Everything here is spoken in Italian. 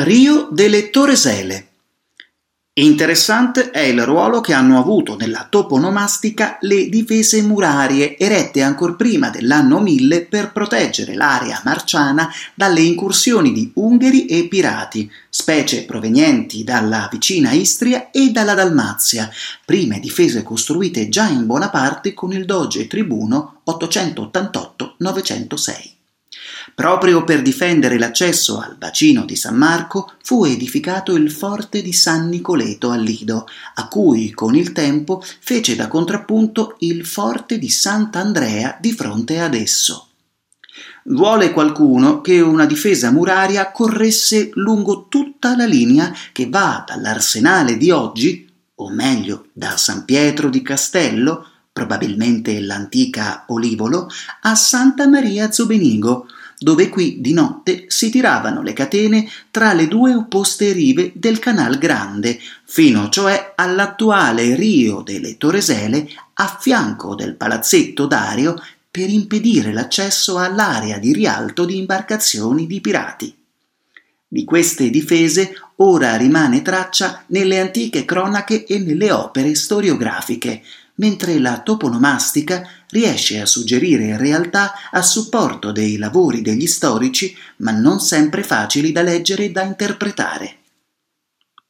Rio delle Toresele. Interessante è il ruolo che hanno avuto nella toponomastica le difese murarie erette ancor prima dell'anno 1000 per proteggere l'area marciana dalle incursioni di ungheri e pirati, specie provenienti dalla vicina Istria e dalla Dalmazia, prime difese costruite già in buona parte con il doge tribuno 888-906. Proprio per difendere l'accesso al bacino di San Marco fu edificato il forte di San Nicoleto a Lido, a cui con il tempo fece da contrappunto il forte di Sant'Andrea di fronte ad esso. Vuole qualcuno che una difesa muraria corresse lungo tutta la linea che va dall'arsenale di oggi, o meglio da San Pietro di Castello, probabilmente l'antica Olivolo, a Santa Maria Zobenigo, dove qui di notte si tiravano le catene tra le due opposte rive del Canal Grande, fino cioè all'attuale Rio delle Toresele a fianco del palazzetto Dario per impedire l'accesso all'area di rialto di imbarcazioni di pirati. Di queste difese ora rimane traccia nelle antiche cronache e nelle opere storiografiche, mentre la toponomastica riesce a suggerire realtà a supporto dei lavori degli storici, ma non sempre facili da leggere e da interpretare.